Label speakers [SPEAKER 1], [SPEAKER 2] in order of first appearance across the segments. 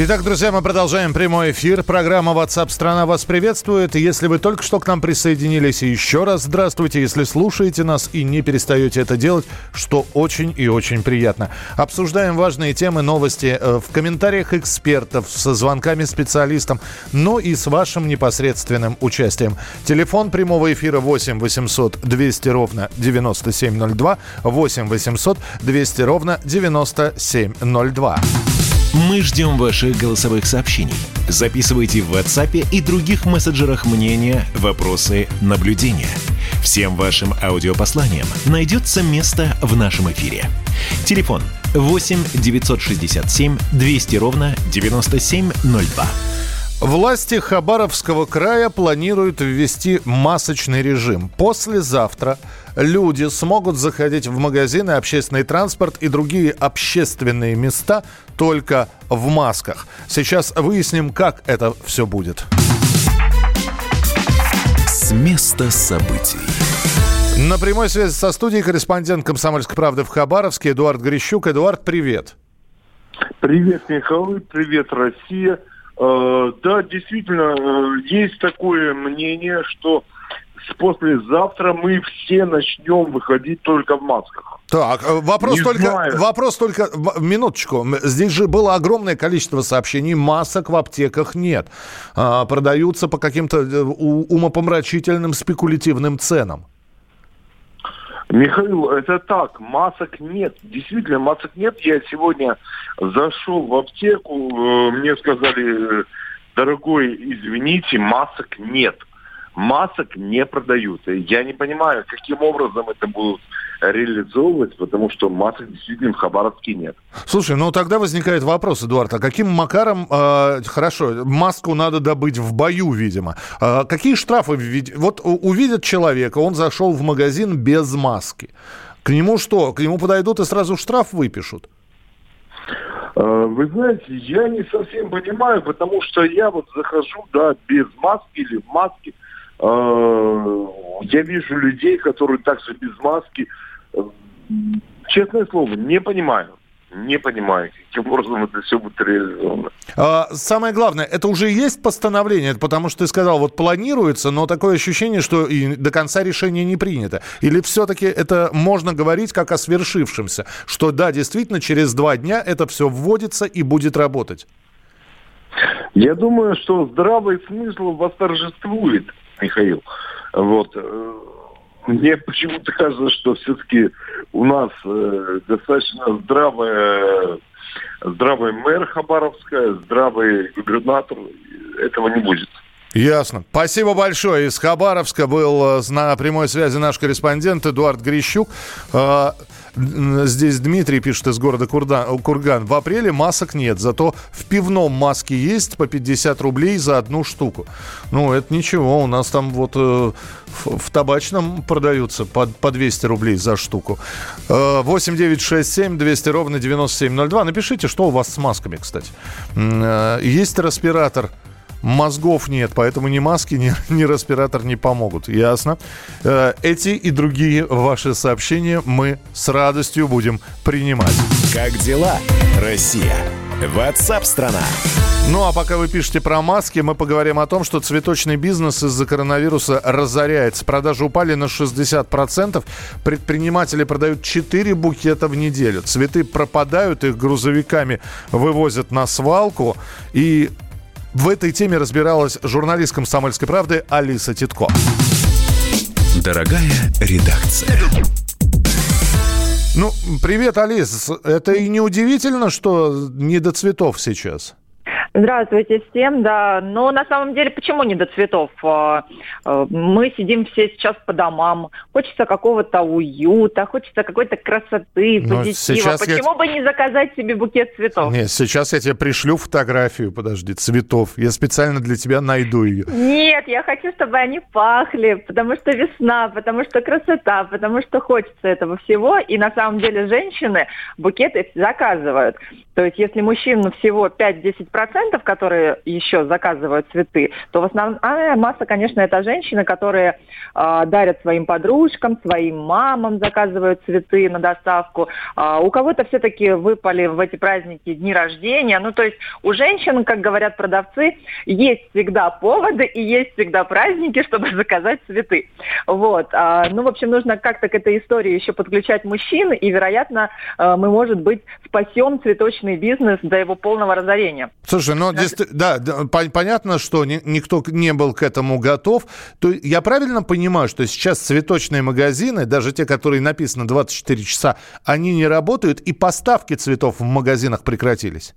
[SPEAKER 1] Итак, друзья, мы продолжаем прямой эфир. Программа WhatsApp страна вас приветствует. Если вы только что к нам присоединились, еще раз здравствуйте. Если слушаете нас и не перестаете это делать, что очень и очень приятно. Обсуждаем важные темы, новости э, в комментариях экспертов, со звонками специалистам, но и с вашим непосредственным участием. Телефон прямого эфира 8 800 200 ровно 9702, 8 800 200 ровно 9702.
[SPEAKER 2] Мы ждем ваших голосовых сообщений. Записывайте в WhatsApp и других мессенджерах мнения, вопросы, наблюдения. Всем вашим аудиопосланиям найдется место в нашем эфире. Телефон 8 967 200 ровно 9702.
[SPEAKER 1] Власти Хабаровского края планируют ввести масочный режим. Послезавтра люди смогут заходить в магазины, общественный транспорт и другие общественные места только в масках. Сейчас выясним, как это все будет.
[SPEAKER 2] С места событий.
[SPEAKER 1] На прямой связи со студией корреспондент «Комсомольской правды» в Хабаровске Эдуард Грищук. Эдуард, привет.
[SPEAKER 3] Привет, Михаил, привет, Россия. Э, да, действительно, э, есть такое мнение, что послезавтра мы все начнем выходить только в масках.
[SPEAKER 1] Так, э, вопрос Не только, знаю. вопрос только, минуточку. Здесь же было огромное количество сообщений, масок в аптеках нет. А, продаются по каким-то умопомрачительным спекулятивным ценам.
[SPEAKER 3] Михаил, это так, масок нет. Действительно, масок нет. Я сегодня зашел в аптеку, э, мне сказали, дорогой, извините, масок нет масок не продаются. Я не понимаю, каким образом это будут реализовывать, потому что масок действительно в Хабаровске нет.
[SPEAKER 1] Слушай, ну тогда возникает вопрос, Эдуард, а каким макаром, э, хорошо, маску надо добыть в бою, видимо. Э, какие штрафы? Вот увидят человека, он зашел в магазин без маски. К нему что? К нему подойдут и сразу штраф выпишут?
[SPEAKER 3] Э, вы знаете, я не совсем понимаю, потому что я вот захожу, да, без маски или в маске, я вижу людей, которые также без маски. Э, честное слово, не понимаю. Не понимаю, каким образом это все будет реализовано.
[SPEAKER 1] А, самое главное, это уже есть постановление, потому что ты сказал, вот планируется, но такое ощущение, что и до конца решение не принято. Или все-таки это можно говорить как о свершившемся, что да, действительно, через два дня это все вводится и будет работать?
[SPEAKER 3] Я думаю, что здравый смысл восторжествует. Михаил. Вот. Э, мне почему-то кажется, что все-таки у нас э, достаточно здравая, здравый мэр Хабаровская, здравый губернатор. Этого не будет.
[SPEAKER 1] Ясно. Спасибо большое. Из Хабаровска был э, на прямой связи наш корреспондент Эдуард Грищук. Здесь Дмитрий пишет из города Курдан, Курган. В апреле масок нет, зато в пивном маски есть по 50 рублей за одну штуку. Ну, это ничего. У нас там вот э, в, в табачном продаются по, по 200 рублей за штуку. Э, 8 9 6 7 200 ровно 9702. Напишите, что у вас с масками, кстати. Э, есть респиратор Мозгов нет, поэтому ни маски, ни, ни респиратор не помогут. Ясно. Э, эти и другие ваши сообщения мы с радостью будем принимать.
[SPEAKER 2] Как дела, Россия? Ватсап-страна!
[SPEAKER 1] Ну а пока вы пишете про маски, мы поговорим о том, что цветочный бизнес из-за коронавируса разоряется. Продажи упали на 60%. Предприниматели продают 4 букета в неделю. Цветы пропадают, их грузовиками вывозят на свалку. И в этой теме разбиралась журналист «Комсомольской правды» Алиса Титко.
[SPEAKER 2] Дорогая редакция.
[SPEAKER 1] Ну, привет, Алис. Это и не удивительно, что не до цветов сейчас.
[SPEAKER 4] Здравствуйте всем, да. Но на самом деле, почему не до цветов? А, а, мы сидим все сейчас по домам. Хочется какого-то уюта, хочется какой-то красоты, ну, позитива. Почему я... бы не заказать себе букет цветов?
[SPEAKER 1] Нет, сейчас я тебе пришлю фотографию, подожди, цветов. Я специально для тебя найду ее.
[SPEAKER 4] Нет, я хочу, чтобы они пахли, потому что весна, потому что красота, потому что хочется этого всего. И на самом деле женщины букеты заказывают. То есть если мужчина всего 5-10%, клиентов, которые еще заказывают цветы, то в основная масса, конечно, это женщины, которые э, дарят своим подружкам, своим мамам, заказывают цветы на доставку. Э, у кого-то все-таки выпали в эти праздники дни рождения. Ну, то есть у женщин, как говорят продавцы, есть всегда поводы и есть всегда праздники, чтобы заказать цветы. Вот. А, ну, в общем, нужно как-то к этой истории еще подключать мужчин, и, вероятно, э, мы, может быть, спасем цветочный бизнес до его полного разорения.
[SPEAKER 1] Слушай, ну, да, да понятно, что ни, никто не был к этому готов. То я правильно понимаю, что сейчас цветочные магазины, даже те, которые написаны 24 часа, они не работают, и поставки цветов в магазинах прекратились?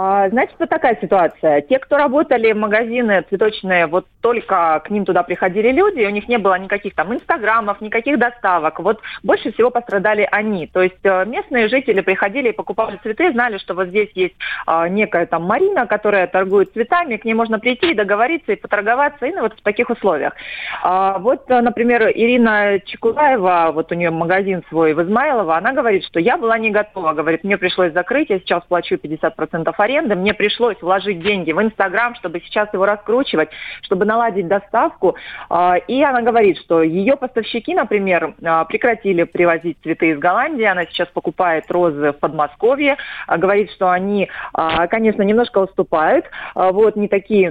[SPEAKER 4] А, значит, вот такая ситуация. Те, кто работали в магазины цветочные, вот только к ним туда приходили люди, у них не было никаких там инстаграмов, никаких доставок. Вот больше всего пострадали они. То есть э, местные жители приходили и покупали цветы, знали, что вот здесь есть а, некая там Марина, которая торгует цветами, к ней можно прийти и договориться, и поторговаться, и ну, вот в таких условиях. А, вот, э, например, Ирина Чекулаева, вот у нее магазин свой в Измайлово, она говорит, что я была не готова, говорит, мне пришлось закрыть, я сейчас плачу 50% аренды, мне пришлось вложить деньги в Инстаграм, чтобы сейчас его раскручивать, чтобы наладить доставку. А, и она говорит, что ее поставщики, например, а, прекратили привозить цветы из Голландии, она сейчас покупает розы в Подмосковье, а, говорит, что они, конечно, немножко уступают, вот, не такие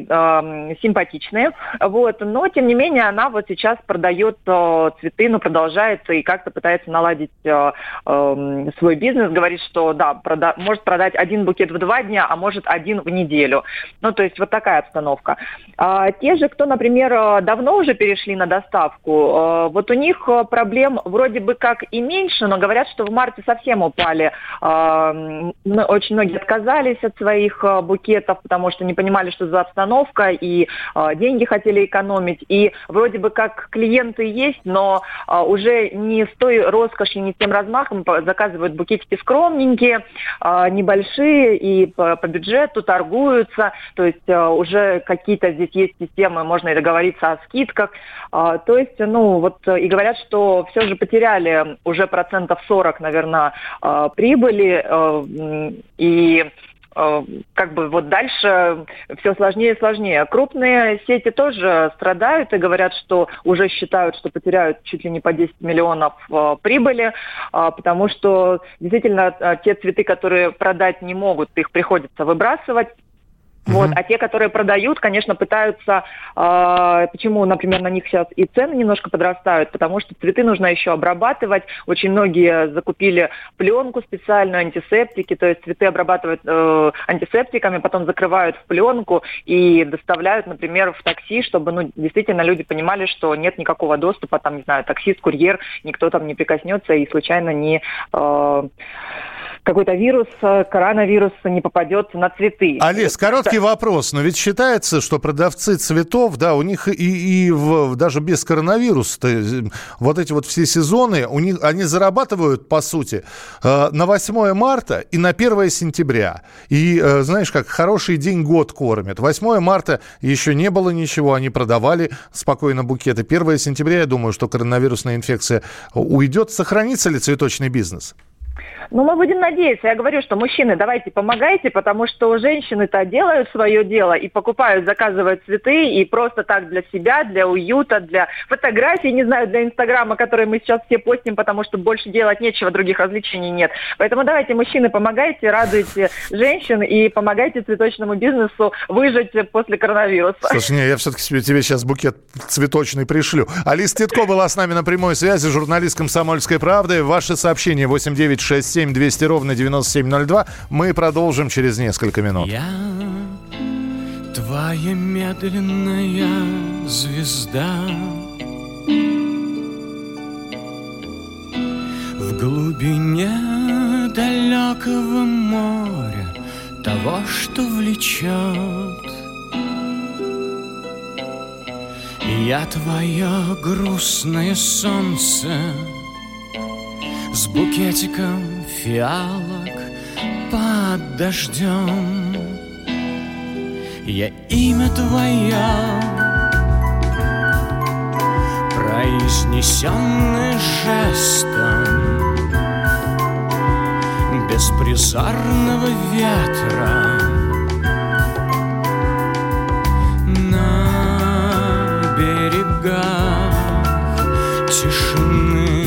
[SPEAKER 4] симпатичные, вот, но, тем не менее, она вот сейчас продает цветы, но продолжает и как-то пытается наладить свой бизнес, говорит, что, да, прода- может продать один букет в два дня, а может один в неделю. Ну, то есть вот такая обстановка. А, те же, кто, например, э, давно уже перешли на доставку, э, вот у них э, проблем вроде бы как и меньше, но говорят, что в марте совсем упали. Очень многие отказались от своих букетов, потому что не понимали, что за обстановка, и деньги хотели экономить. И вроде бы как клиенты есть, но уже не с той роскошью, не с тем размахом заказывают букетики скромненькие, небольшие и по, бюджету торгуются. То есть уже какие-то здесь есть системы, можно и договориться о скидках. А, то есть, ну, вот э, и говорят, что все же потеряли уже процентов 40, наверное, а, прибыли. Э, и э, как бы вот дальше все сложнее и сложнее. Крупные сети тоже страдают и говорят, что уже считают, что потеряют чуть ли не по 10 миллионов прибыли, а, потому что действительно те цветы, которые продать не могут, их приходится выбрасывать. Вот. А те, которые продают, конечно, пытаются, э, почему, например, на них сейчас и цены немножко подрастают, потому что цветы нужно еще обрабатывать. Очень многие закупили пленку специальную, антисептики, то есть цветы обрабатывают э, антисептиками, потом закрывают в пленку и доставляют, например, в такси, чтобы ну, действительно люди понимали, что нет никакого доступа, там, не знаю, таксист, курьер, никто там не прикоснется и случайно не... Э, какой-то вирус, э, коронавирус не попадет на цветы.
[SPEAKER 1] Алис, короткий вопрос. Но ведь считается, что продавцы цветов, да, у них и, и в, даже без коронавируса, э, вот эти вот все сезоны, у них, они зарабатывают, по сути, э, на 8 марта и на 1 сентября. И, знаешь, как хороший день год кормят. 8 марта еще не было ничего, они продавали спокойно букеты. 1 сентября, я думаю, что коронавирусная инфекция уйдет. Сохранится ли цветочный бизнес?
[SPEAKER 4] Ну, мы будем надеяться. Я говорю, что мужчины, давайте помогайте, потому что женщины-то делают свое дело и покупают, заказывают цветы, и просто так для себя, для уюта, для фотографий, не знаю, для Инстаграма, которые мы сейчас все постим, потому что больше делать нечего, других развлечений нет. Поэтому давайте, мужчины, помогайте, радуйте женщин и помогайте цветочному бизнесу выжить после коронавируса.
[SPEAKER 1] Слушай, не, я все-таки тебе сейчас букет цветочный пришлю. Алис Титко была с нами на прямой связи, журналист «Комсомольской правды». Ваши сообщения 8967 7 200 ровно 9702. Мы продолжим через несколько минут.
[SPEAKER 5] Я твоя медленная звезда В глубине далекого моря Того, что влечет Я твое грустное солнце с букетиком фиалок под дождем. Я имя твое Произнесенный жестом Беспризарного ветра На берегах
[SPEAKER 2] тишины.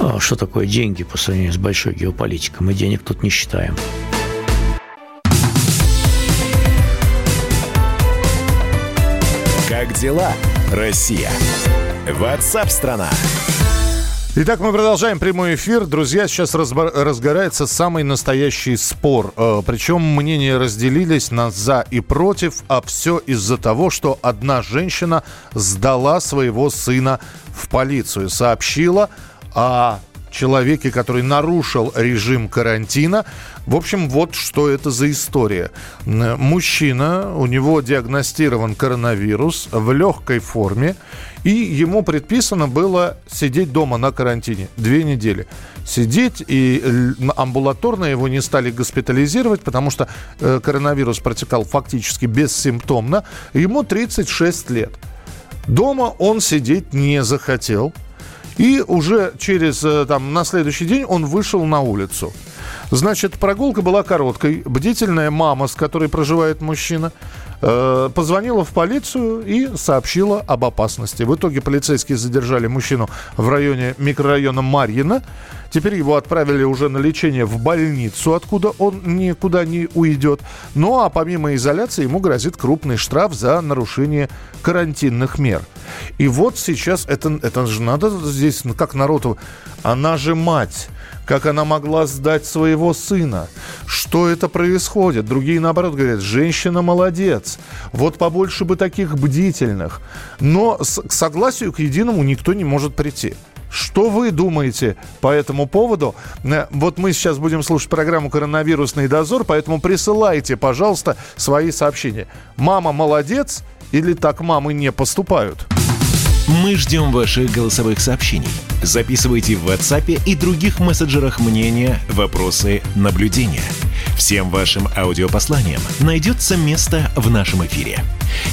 [SPEAKER 6] А что такое деньги по сравнению с большой геополитикой? Мы денег тут не считаем.
[SPEAKER 2] Как дела, Россия? Ватсап-страна!
[SPEAKER 1] Итак, мы продолжаем прямой эфир. Друзья, сейчас разбор- разгорается самый настоящий спор. Э, причем мнения разделились на за и против, а все из-за того, что одна женщина сдала своего сына в полицию. Сообщила о человеке, который нарушил режим карантина. В общем, вот что это за история. Мужчина, у него диагностирован коронавирус в легкой форме, и ему предписано было сидеть дома на карантине две недели. Сидеть, и амбулаторно его не стали госпитализировать, потому что э, коронавирус протекал фактически бессимптомно. Ему 36 лет. Дома он сидеть не захотел. И уже через, э, там, на следующий день он вышел на улицу. Значит, прогулка была короткой. Бдительная мама, с которой проживает мужчина, э, позвонила в полицию и сообщила об опасности. В итоге полицейские задержали мужчину в районе микрорайона Марьино. Теперь его отправили уже на лечение в больницу, откуда он никуда не уйдет. Ну а помимо изоляции ему грозит крупный штраф за нарушение карантинных мер. И вот сейчас это, это же надо здесь, как народу, она же мать. Как она могла сдать своего сына? Что это происходит? Другие, наоборот, говорят, женщина молодец. Вот побольше бы таких бдительных. Но к согласию к единому никто не может прийти. Что вы думаете по этому поводу? Э, Вот мы сейчас будем слушать программу «Коронавирусный дозор», поэтому присылайте, пожалуйста, свои сообщения. Мама молодец или так мамы не поступают?
[SPEAKER 2] Мы ждем ваших голосовых сообщений. Записывайте в WhatsApp и других мессенджерах мнения, вопросы, наблюдения. Всем вашим аудиопосланиям найдется место в нашем эфире.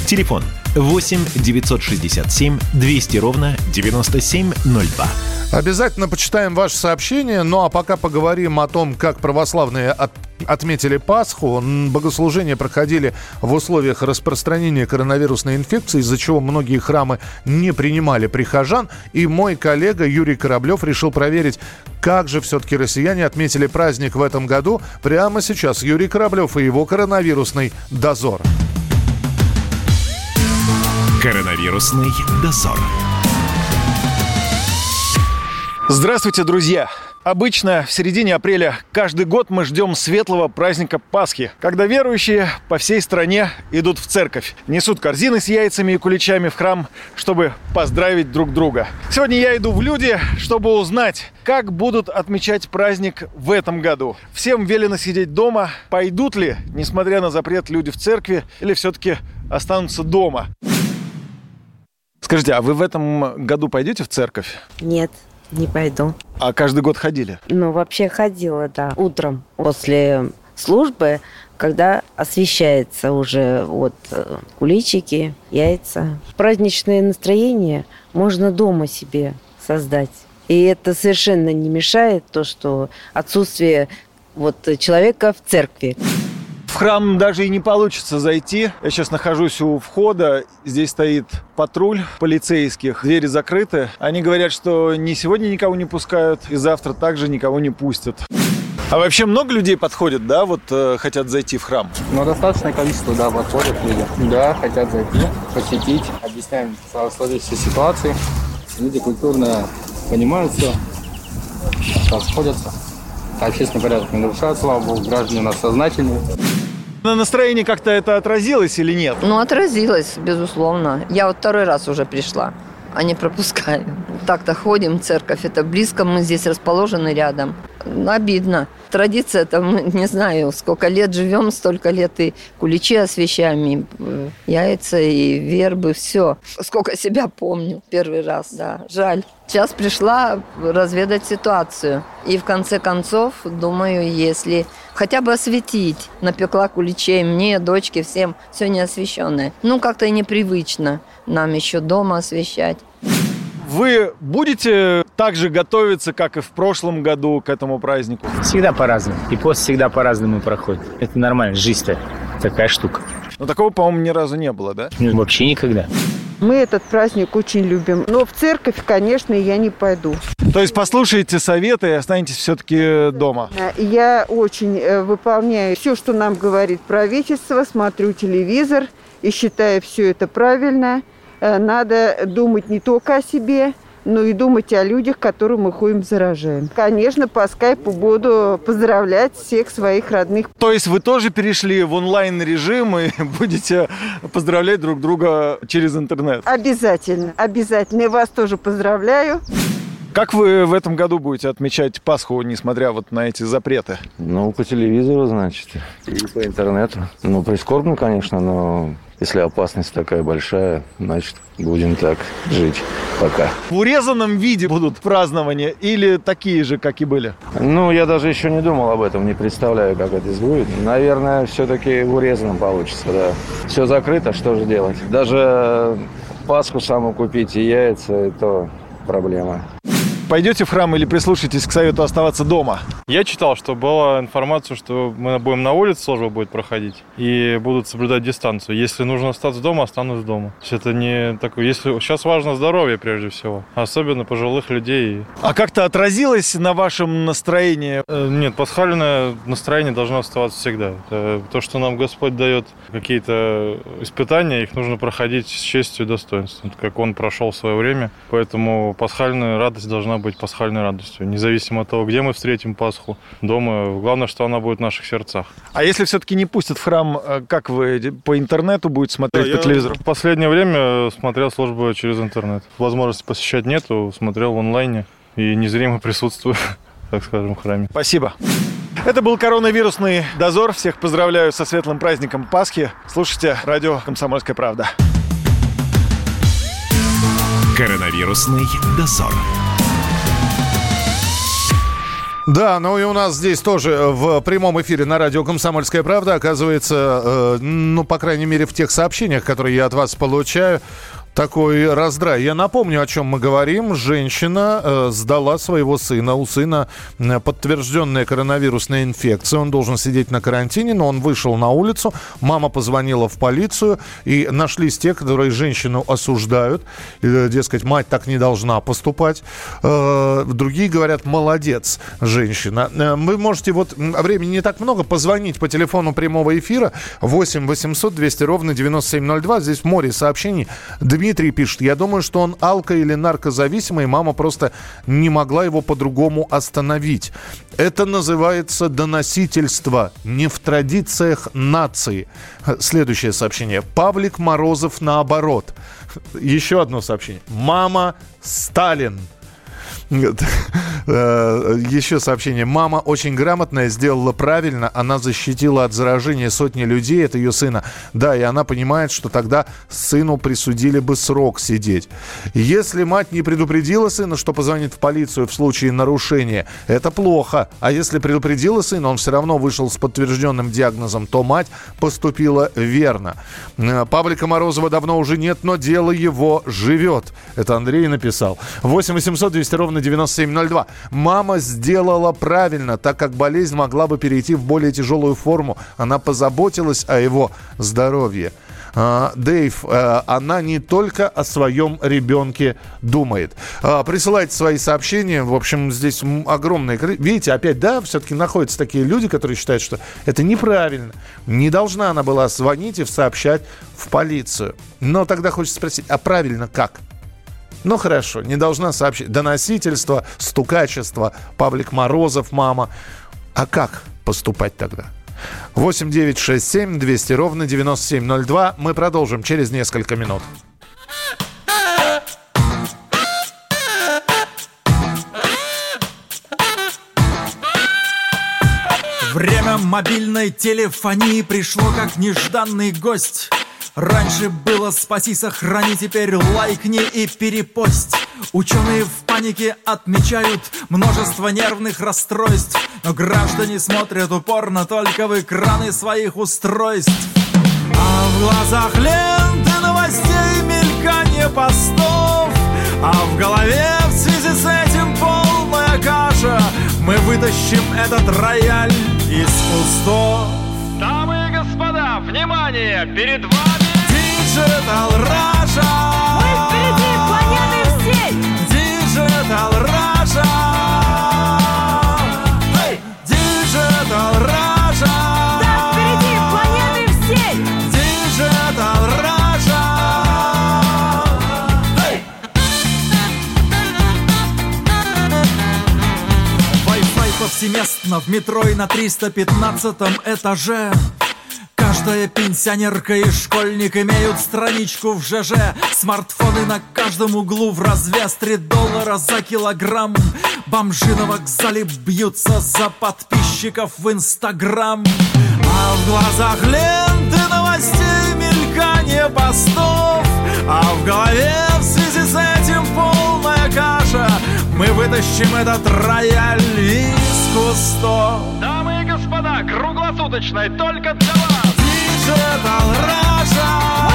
[SPEAKER 2] Телефон 8 967 200 ровно 9702.
[SPEAKER 1] Обязательно почитаем ваши сообщения. Ну а пока поговорим о том, как православные от- отметили Пасху. Богослужения проходили в условиях распространения коронавирусной инфекции, из-за чего многие храмы не принимали прихожан. И мой коллега Юрий Кораблев решил проверить, как же все-таки россияне отметили праздник в этом году. Прямо сейчас Юрий Кораблев и его коронавирусный дозор.
[SPEAKER 2] Коронавирусный дозор.
[SPEAKER 7] Здравствуйте, друзья! Обычно в середине апреля каждый год мы ждем светлого праздника Пасхи, когда верующие по всей стране идут в церковь, несут корзины с яйцами и куличами в храм, чтобы поздравить друг друга. Сегодня я иду в люди, чтобы узнать, как будут отмечать праздник в этом году. Всем велено сидеть дома. Пойдут ли, несмотря на запрет, люди в церкви или все-таки останутся дома? Скажите, а вы в этом году пойдете в церковь?
[SPEAKER 8] Нет, не пойду.
[SPEAKER 7] А каждый год ходили?
[SPEAKER 8] Ну, вообще ходила, да. Утром после службы, когда освещается уже вот э, куличики, яйца. Праздничное настроение можно дома себе создать. И это совершенно не мешает то, что отсутствие вот человека в церкви.
[SPEAKER 7] В храм даже и не получится зайти. Я сейчас нахожусь у входа. Здесь стоит патруль полицейских. Двери закрыты. Они говорят, что ни сегодня никого не пускают, и завтра также никого не пустят. А вообще много людей подходят, да, вот э, хотят зайти в храм?
[SPEAKER 9] Но достаточное количество, да, подходят люди. Да, хотят зайти, посетить. Объясняем сложившиеся ситуации. Люди культурно понимают все, расходятся. Общественный порядок не нарушают, слава богу, граждане у нас сознательные.
[SPEAKER 7] На настроении как-то это отразилось или нет?
[SPEAKER 10] Ну, отразилось, безусловно. Я вот второй раз уже пришла, а не пропускаю. Так-то ходим, церковь, это близко, мы здесь расположены рядом. Обидно. Традиция, мы, не знаю, сколько лет живем, столько лет и куличи освещаем, и э, яйца, и вербы, все. Сколько себя помню, первый раз, да, жаль. Сейчас пришла разведать ситуацию. И в конце концов, думаю, если хотя бы осветить, напекла куличей мне, дочке, всем, все неосвещенное. Ну, как-то непривычно нам еще дома освещать.
[SPEAKER 7] Вы будете так же готовиться, как и в прошлом году к этому празднику?
[SPEAKER 11] Всегда по-разному. И пост всегда по-разному проходит. Это нормально, жизнь-то такая штука.
[SPEAKER 7] Но такого, по-моему, ни разу не было, да?
[SPEAKER 11] Ну, вообще никогда.
[SPEAKER 12] Мы этот праздник очень любим. Но в церковь, конечно, я не пойду.
[SPEAKER 7] То есть послушаете советы и останетесь все-таки дома?
[SPEAKER 12] Я очень э, выполняю все, что нам говорит правительство, смотрю телевизор и считаю все это правильно. Э, Надо думать не только о себе, но и думать о людях, которым мы ходим заражаем. Конечно, по скайпу буду поздравлять всех своих родных.
[SPEAKER 7] То есть вы тоже перешли в онлайн-режим и будете поздравлять друг друга через интернет?
[SPEAKER 12] Обязательно, обязательно. И вас тоже поздравляю.
[SPEAKER 7] Как вы в этом году будете отмечать Пасху, несмотря вот на эти запреты?
[SPEAKER 13] Ну, по телевизору, значит, и по интернету. Ну, прискорбно, конечно, но если опасность такая большая, значит, будем так жить пока.
[SPEAKER 7] В урезанном виде будут празднования или такие же, как и были?
[SPEAKER 13] Ну, я даже еще не думал об этом, не представляю, как это будет. Наверное, все-таки в урезанном получится, да. Все закрыто, что же делать? Даже Пасху саму купить и яйца, это проблема.
[SPEAKER 7] Пойдете в храм или прислушаетесь к совету оставаться дома?
[SPEAKER 14] Я читал, что была информация, что мы будем на улице, служба будет проходить, и будут соблюдать дистанцию. Если нужно остаться дома, останусь дома. То есть это не такое... Если... Сейчас важно здоровье прежде всего, особенно пожилых людей.
[SPEAKER 7] А как-то отразилось на вашем настроении?
[SPEAKER 14] Э, Нет, пасхальное настроение должно оставаться всегда. Это то, что нам Господь дает какие-то испытания, их нужно проходить с честью и достоинством, как Он прошел в свое время. Поэтому пасхальная радость должна быть пасхальной радостью, независимо от того, где мы встретим Пасху, дома. Главное, что она будет в наших сердцах.
[SPEAKER 7] А если все-таки не пустят в храм, э, как вы по интернету будете смотреть
[SPEAKER 14] Да,
[SPEAKER 7] по телевизору?
[SPEAKER 14] В последнее время смотрел службу через интернет. Возможности посещать нету, смотрел в онлайне и незримо присутствую, так скажем, в храме.
[SPEAKER 7] Спасибо. Это был коронавирусный дозор. Всех поздравляю со светлым праздником Пасхи. Слушайте радио «Комсомольская правда».
[SPEAKER 2] Коронавирусный дозор.
[SPEAKER 1] Да, ну и у нас здесь тоже в прямом эфире на радио «Комсомольская правда» оказывается, э, ну, по крайней мере, в тех сообщениях, которые я от вас получаю, такой раздрай. Я напомню, о чем мы говорим. Женщина э, сдала своего сына. У сына подтвержденная коронавирусная инфекция. Он должен сидеть на карантине, но он вышел на улицу. Мама позвонила в полицию. И нашлись те, которые женщину осуждают. Э, дескать, мать так не должна поступать. Э, другие говорят, молодец, женщина. Э, Вы можете, вот м, времени не так много, позвонить по телефону прямого эфира 8 800 200 ровно 9702. Здесь море сообщений. Пишет, я думаю, что он алко- или наркозависимый, мама просто не могла его по-другому остановить. Это называется доносительство, не в традициях нации. Следующее сообщение. Павлик Морозов наоборот. Еще одно сообщение. Мама Сталин. Э, Еще сообщение. Мама очень грамотная, сделала правильно. Она защитила от заражения сотни людей, это ее сына. Да, и она понимает, что тогда сыну присудили бы срок сидеть. Если мать не предупредила сына, что позвонит в полицию в случае нарушения, это плохо. А если предупредила сына, он все равно вышел с подтвержденным диагнозом, то мать поступила верно. Э, Павлика Морозова давно уже нет, но дело его живет. Это Андрей написал. 8 800 200 ровно ровно 9702. Мама сделала правильно, так как болезнь могла бы перейти в более тяжелую форму. Она позаботилась о его здоровье. А, Дэйв, а, она не только о своем ребенке думает. А, Присылайте свои сообщения. В общем, здесь кри- Видите, опять, да, все-таки находятся такие люди, которые считают, что это неправильно. Не должна она была звонить и сообщать в полицию. Но тогда хочется спросить, а правильно как? Ну хорошо, не должна сообщить. Доносительство, стукачество, Павлик Морозов, мама. А как поступать тогда? 8 9 6 7 200 ровно 9702. Мы продолжим через несколько минут.
[SPEAKER 7] Время мобильной телефонии пришло как нежданный гость. Раньше было спаси, сохрани, теперь лайкни и перепость. Ученые в панике отмечают множество нервных расстройств, но граждане смотрят упорно только в экраны своих устройств. А в глазах ленты новостей мелькание постов А в голове в связи с этим полная каша Мы вытащим этот рояль из
[SPEAKER 15] господа, внимание! Перед вами
[SPEAKER 7] Digital Russia Мы впереди планеты всей Digital Russia Hey! Digital Russia Да, впереди планеты всей Digital Russia Hey! Wi-Fi повсеместно в метро и на 315 этаже Каждая пенсионерка и школьник имеют страничку в ЖЖ. Смартфоны на каждом углу в развес. 3 доллара за килограмм. Бомжи на вокзале бьются за подписчиков в Инстаграм. А в глазах ленты новостей мелькание постов. А в голове в связи с этим полная каша. Мы вытащим этот рояль из кустов.
[SPEAKER 15] Дамы и господа, круглосуточной только для вас!
[SPEAKER 7] Digital Russia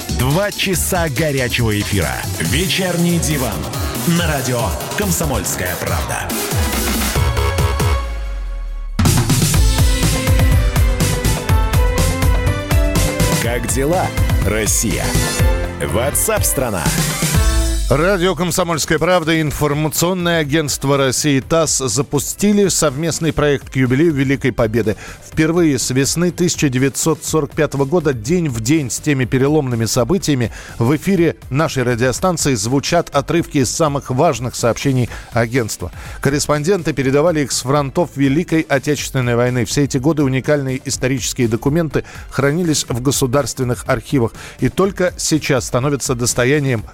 [SPEAKER 2] Два часа горячего эфира. Вечерний диван. На радио «Комсомольская правда». Как дела, Россия? Ватсап-страна!
[SPEAKER 1] Радио «Комсомольская правда» и информационное агентство России ТАСС запустили совместный проект к юбилею Великой Победы. Впервые с весны 1945 года день в день с теми переломными событиями в эфире нашей радиостанции звучат отрывки из самых важных сообщений агентства. Корреспонденты передавали их с фронтов Великой Отечественной войны. Все эти годы уникальные исторические документы хранились в государственных архивах и только сейчас становятся достоянием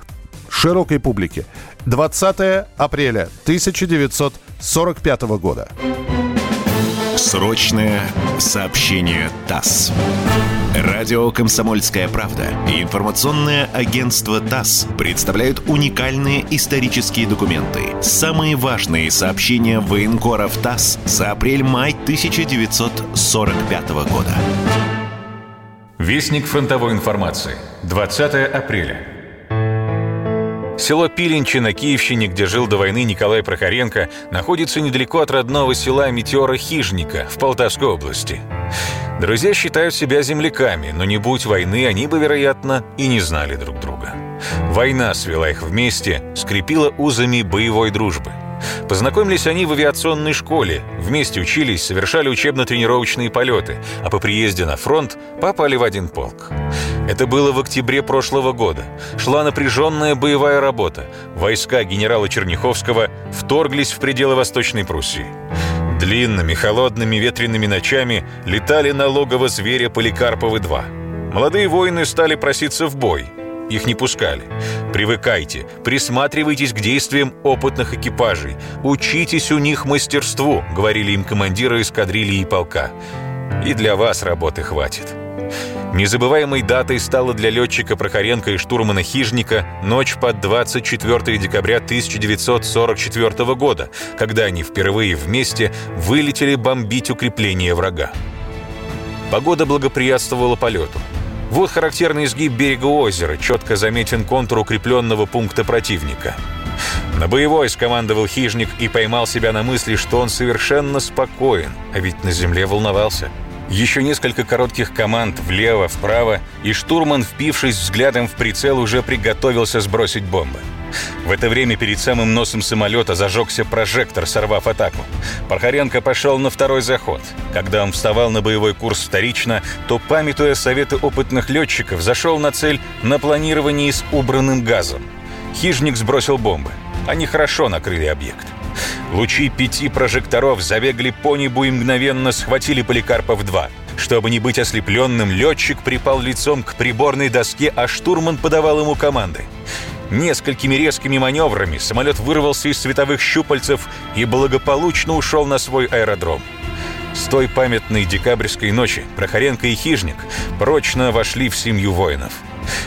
[SPEAKER 1] широкой публики. 20 апреля 1945 года.
[SPEAKER 2] Срочное сообщение ТАСС. Радио «Комсомольская правда» и информационное агентство ТАСС представляют уникальные исторические документы. Самые важные сообщения военкоров ТАСС за апрель-май 1945 года.
[SPEAKER 16] Вестник фронтовой информации. 20 апреля. Село Пиленчи на Киевщине, где жил до войны Николай Прохоренко, находится недалеко от родного села Метеора Хижника в Полтавской области. Друзья считают себя земляками, но не будь войны, они бы, вероятно, и не знали друг друга. Война свела их вместе, скрепила узами боевой дружбы. Познакомились они в авиационной школе, вместе учились, совершали учебно-тренировочные полеты, а по приезде на фронт попали в один полк. Это было в октябре прошлого года. Шла напряженная боевая работа. Войска генерала Черняховского вторглись в пределы Восточной Пруссии. Длинными, холодными, ветреными ночами летали на логово зверя Поликарповы-2. Молодые воины стали проситься в бой. Их не пускали. Привыкайте, присматривайтесь к действиям опытных экипажей. Учитесь у них мастерству, говорили им командиры эскадрильи и полка. И для вас работы хватит. Незабываемой датой стала для летчика Прохоренко и штурмана Хижника ночь под 24 декабря 1944 года, когда они впервые вместе вылетели бомбить укрепление врага. Погода благоприятствовала полету. Вот характерный изгиб берега озера, четко заметен контур укрепленного пункта противника. На боевой скомандовал хижник и поймал себя на мысли, что он совершенно спокоен, а ведь на земле волновался. Еще несколько коротких команд влево, вправо, и штурман, впившись взглядом в прицел, уже приготовился сбросить бомбы. В это время перед самым носом самолета зажегся прожектор, сорвав атаку. Пархаренко пошел на второй заход. Когда он вставал на боевой курс вторично, то, памятуя советы опытных летчиков, зашел на цель на планировании с убранным газом. Хижник сбросил бомбы. Они хорошо накрыли объект. Лучи пяти прожекторов забегали по небу и мгновенно схватили Поликарпов-2. Чтобы не быть ослепленным, летчик припал лицом к приборной доске, а штурман подавал ему команды. Несколькими резкими маневрами самолет вырвался из световых щупальцев и благополучно ушел на свой аэродром. С той памятной декабрьской ночи Прохоренко и Хижник прочно вошли в семью воинов.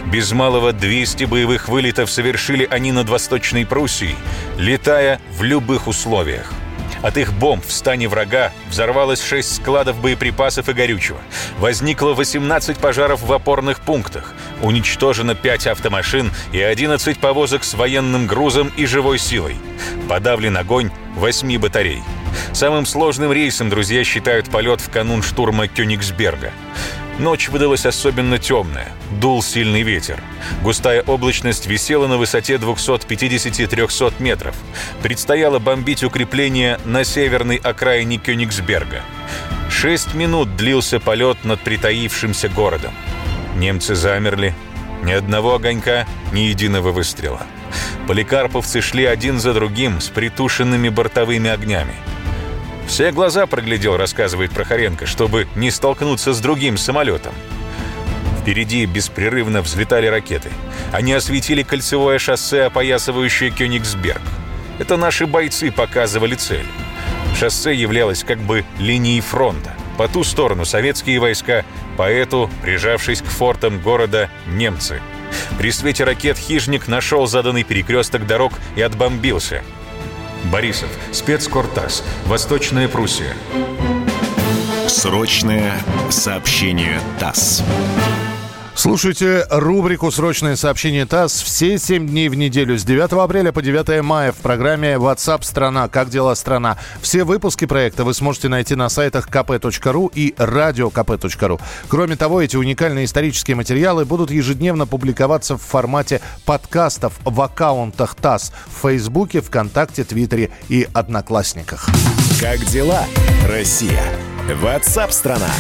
[SPEAKER 16] Без малого 200 боевых вылетов совершили они над Восточной Пруссией, летая в любых условиях. От их бомб в стане врага взорвалось 6 складов боеприпасов и горючего. Возникло 18 пожаров в опорных пунктах. Уничтожено 5 автомашин и 11 повозок с военным грузом и живой силой. Подавлен огонь 8 батарей. Самым сложным рейсом друзья считают полет в канун штурма Кёнигсберга. Ночь выдалась особенно темная. Дул сильный ветер. Густая облачность висела на высоте 250-300 метров. Предстояло бомбить укрепление на северной окраине Кёнигсберга. Шесть минут длился полет над притаившимся городом. Немцы замерли. Ни одного огонька, ни единого выстрела. Поликарповцы шли один за другим с притушенными бортовыми огнями. Все глаза проглядел, рассказывает Прохоренко, чтобы не столкнуться с другим самолетом. Впереди беспрерывно взлетали ракеты. Они осветили кольцевое шоссе, опоясывающее Кёнигсберг. Это наши бойцы показывали цель. Шоссе являлось как бы линией фронта. По ту сторону советские войска, по эту, прижавшись к фортам города, немцы. При свете ракет хижник нашел заданный перекресток дорог и отбомбился – Борисов, спецкортас, Восточная Пруссия.
[SPEAKER 2] Срочное сообщение ТАСС.
[SPEAKER 1] Слушайте рубрику «Срочное сообщение ТАСС» все семь дней в неделю с 9 апреля по 9 мая в программе WhatsApp страна Как дела страна?». Все выпуски проекта вы сможете найти на сайтах kp.ru и radiokp.ru. Кроме того, эти уникальные исторические материалы будут ежедневно публиковаться в формате подкастов в аккаунтах ТАСС в Фейсбуке, ВКонтакте, Твиттере и Одноклассниках.
[SPEAKER 2] Как дела, Россия? WhatsApp страна.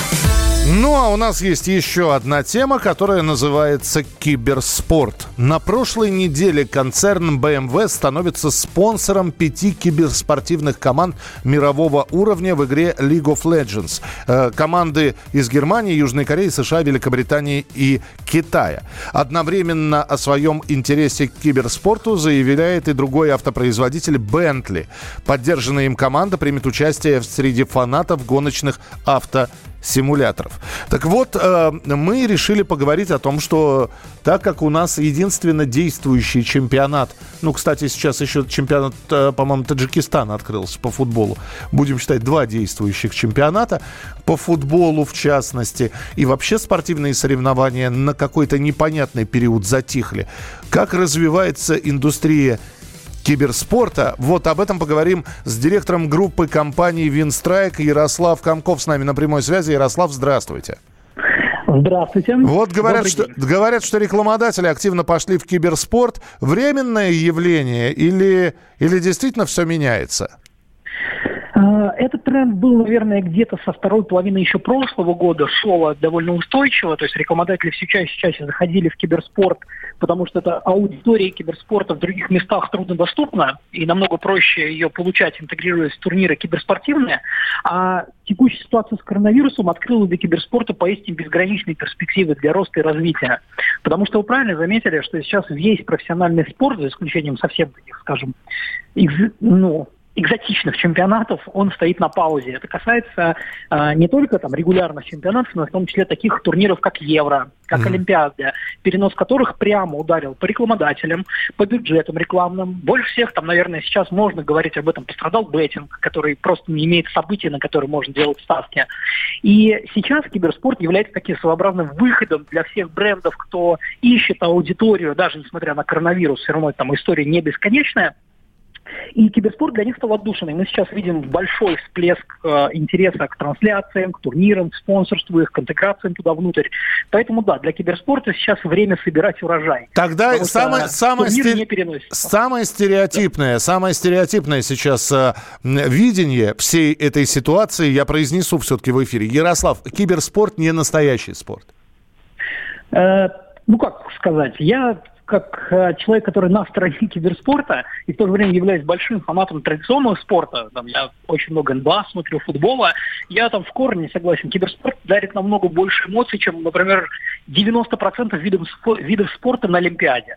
[SPEAKER 1] Ну, а у нас есть еще одна тема, которая называется киберспорт. На прошлой неделе концерн BMW становится спонсором пяти киберспортивных команд мирового уровня в игре League of Legends. Э, команды из Германии, Южной Кореи, США, Великобритании и Китая. Одновременно о своем интересе к киберспорту заявляет и другой автопроизводитель Bentley. Поддержанная им команда примет участие среди фанатов гоночных авто симуляторов. Так вот, э, мы решили поговорить о том, что так как у нас единственно действующий чемпионат, ну, кстати, сейчас еще чемпионат, э, по-моему, Таджикистана открылся по футболу, будем считать два действующих чемпионата, по футболу в частности, и вообще спортивные соревнования на какой-то непонятный период затихли. Как развивается индустрия киберспорта. Вот об этом поговорим с директором группы компании «Винстрайк» Ярослав Комков с нами на прямой связи. Ярослав, здравствуйте.
[SPEAKER 17] Здравствуйте.
[SPEAKER 1] Вот говорят
[SPEAKER 17] Добрый
[SPEAKER 1] что,
[SPEAKER 17] день.
[SPEAKER 1] говорят, что рекламодатели активно пошли в киберспорт. Временное явление или, или действительно все меняется?
[SPEAKER 17] Этот тренд был, наверное, где-то со второй половины еще прошлого года, шел довольно устойчиво, то есть рекламодатели все чаще и чаще заходили в киберспорт, потому что эта аудитория киберспорта в других местах труднодоступна, и намного проще ее получать, интегрируясь в турниры киберспортивные. А текущая ситуация с коронавирусом открыла для киберспорта поистине безграничные перспективы для роста и развития. Потому что вы правильно заметили, что сейчас весь профессиональный спорт, за исключением совсем таких, скажем, ну, экзотичных чемпионатов, он стоит на паузе. Это касается э, не только там регулярных чемпионатов, но в том числе таких турниров, как Евро, как Олимпиада, перенос которых прямо ударил по рекламодателям, по бюджетам рекламным. Больше всех там, наверное, сейчас можно говорить об этом, пострадал беттинг, который просто не имеет событий, на которые можно делать ставки. И сейчас киберспорт является таким своеобразным выходом для всех брендов, кто ищет аудиторию, даже несмотря на коронавирус, все равно там история не бесконечная. И киберспорт для них стал отдушиной. Мы сейчас видим большой всплеск э, интереса к трансляциям, к турнирам, к спонсорству их, к интеграциям туда внутрь. Поэтому да, для киберспорта сейчас время собирать урожай.
[SPEAKER 1] Тогда самое, самое,
[SPEAKER 17] турнир
[SPEAKER 1] сте-
[SPEAKER 17] не переносится.
[SPEAKER 1] самое стереотипное, самое стереотипное сейчас э, видение всей этой ситуации я произнесу все-таки в эфире. Ярослав, киберспорт не настоящий спорт.
[SPEAKER 17] Э, ну, как сказать, я как э, человек, который на стороне киберспорта и в то же время являюсь большим фанатом традиционного спорта, там, я очень много НБА смотрю, футбола, я там в корне не согласен. Киберспорт дарит намного больше эмоций, чем, например, 90% видов, видов спорта на Олимпиаде.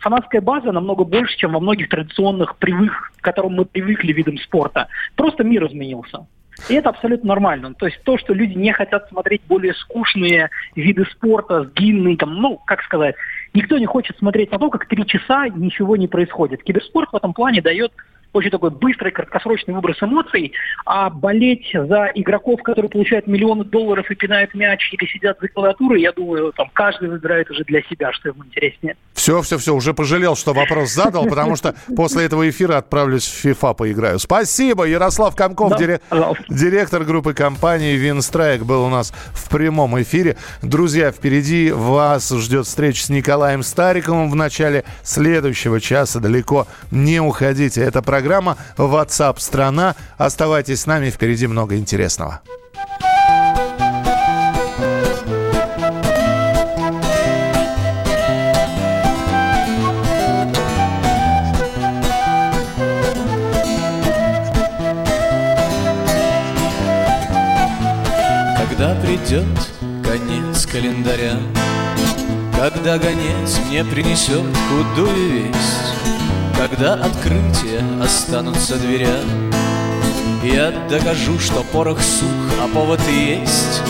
[SPEAKER 17] Фанатская база намного больше, чем во многих традиционных, привык, к которым мы привыкли видам спорта. Просто мир изменился. И это абсолютно нормально. То есть то, что люди не хотят смотреть более скучные виды спорта, длинные, там, ну, как сказать, никто не хочет смотреть на то, как три часа ничего не происходит. Киберспорт в этом плане дает очень такой быстрый, краткосрочный выброс эмоций, а болеть за игроков, которые получают миллионы долларов и пинают мяч или сидят за клавиатурой, я думаю, там каждый выбирает уже для себя, что ему интереснее.
[SPEAKER 1] Все, все, все, уже пожалел, что вопрос задал, потому что после этого эфира отправлюсь в FIFA поиграю. Спасибо, Ярослав Комков,
[SPEAKER 17] Да,
[SPEAKER 1] дире- директор группы компании Винстрайк, был у нас в прямом эфире. Друзья, впереди вас ждет встреча с Николаем Стариковым в начале следующего часа. Далеко не уходите. Это программа WhatsApp страна. Оставайтесь с нами, впереди много интересного.
[SPEAKER 18] Когда придет конец календаря Когда гонец мне принесет худую весть Когда открытия останутся дверя Я докажу, что порох сух, а повод есть.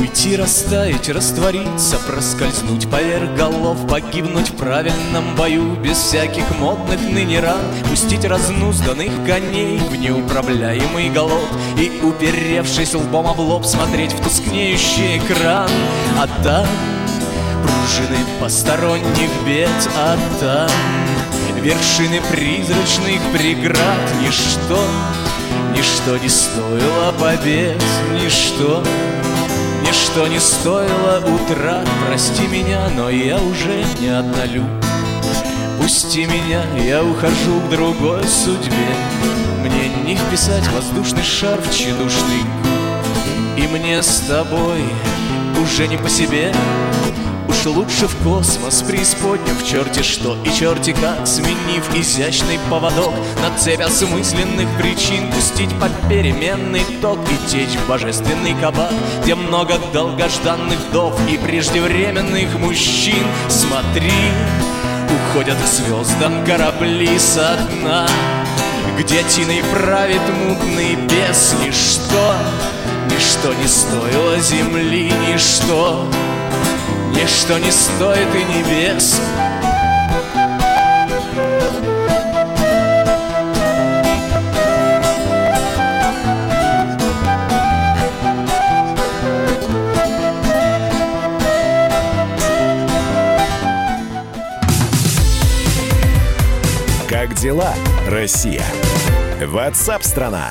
[SPEAKER 18] Уйти, растаять, раствориться, проскользнуть поверх голов Погибнуть в правильном бою без всяких модных ныне ран Пустить разнузданных коней в неуправляемый голод И, уперевшись лбом об лоб, смотреть в тускнеющий экран. А там пружины посторонних бед, а там Вершины призрачных преград. Ничто, ничто не стоило побед. Ничто, ничто не стоило утрат. Прости меня, но я уже не однолюб. Пусти меня, я ухожу к другой судьбе. Мне не вписать воздушный шар в тщедушный губ И мне с тобой уже не по себе Уж лучше в космос преисподнем в черти что и черти как Сменив изящный поводок на цепь осмысленных причин Пустить под переменный ток и течь в божественный кабак Где много долгожданных вдов и преждевременных мужчин. Смотри, уходят к звездам корабли со дна Где тиной правит мутный бес. Ничто, Ничто не стоило земли, ничто Ничто не стоит и небес
[SPEAKER 2] Как дела, Россия? Ватсап-страна!